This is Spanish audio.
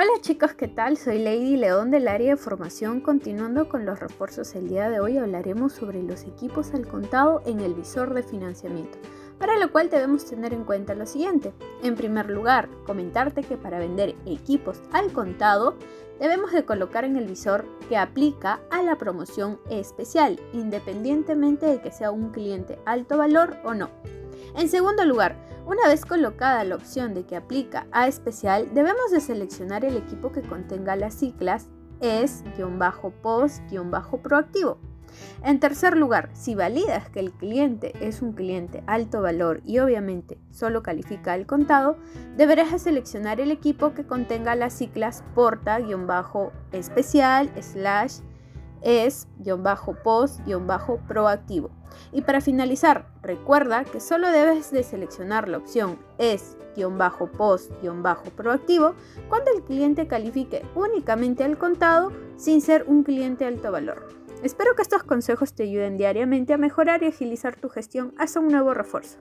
Hola chicos, ¿qué tal? Soy Lady León del área de formación. Continuando con los refuerzos, el día de hoy hablaremos sobre los equipos al contado en el visor de financiamiento, para lo cual debemos tener en cuenta lo siguiente. En primer lugar, comentarte que para vender equipos al contado debemos de colocar en el visor que aplica a la promoción especial, independientemente de que sea un cliente alto valor o no. En segundo lugar, una vez colocada la opción de que aplica a especial, debemos de seleccionar el equipo que contenga las siglas es-post-proactivo. En tercer lugar, si validas que el cliente es un cliente alto valor y obviamente solo califica al contado, deberás seleccionar el equipo que contenga las siglas porta-especial slash es-post-proactivo. Y para finalizar, recuerda que solo debes de seleccionar la opción es-post-proactivo cuando el cliente califique únicamente al contado sin ser un cliente alto valor. Espero que estos consejos te ayuden diariamente a mejorar y agilizar tu gestión hasta un nuevo refuerzo.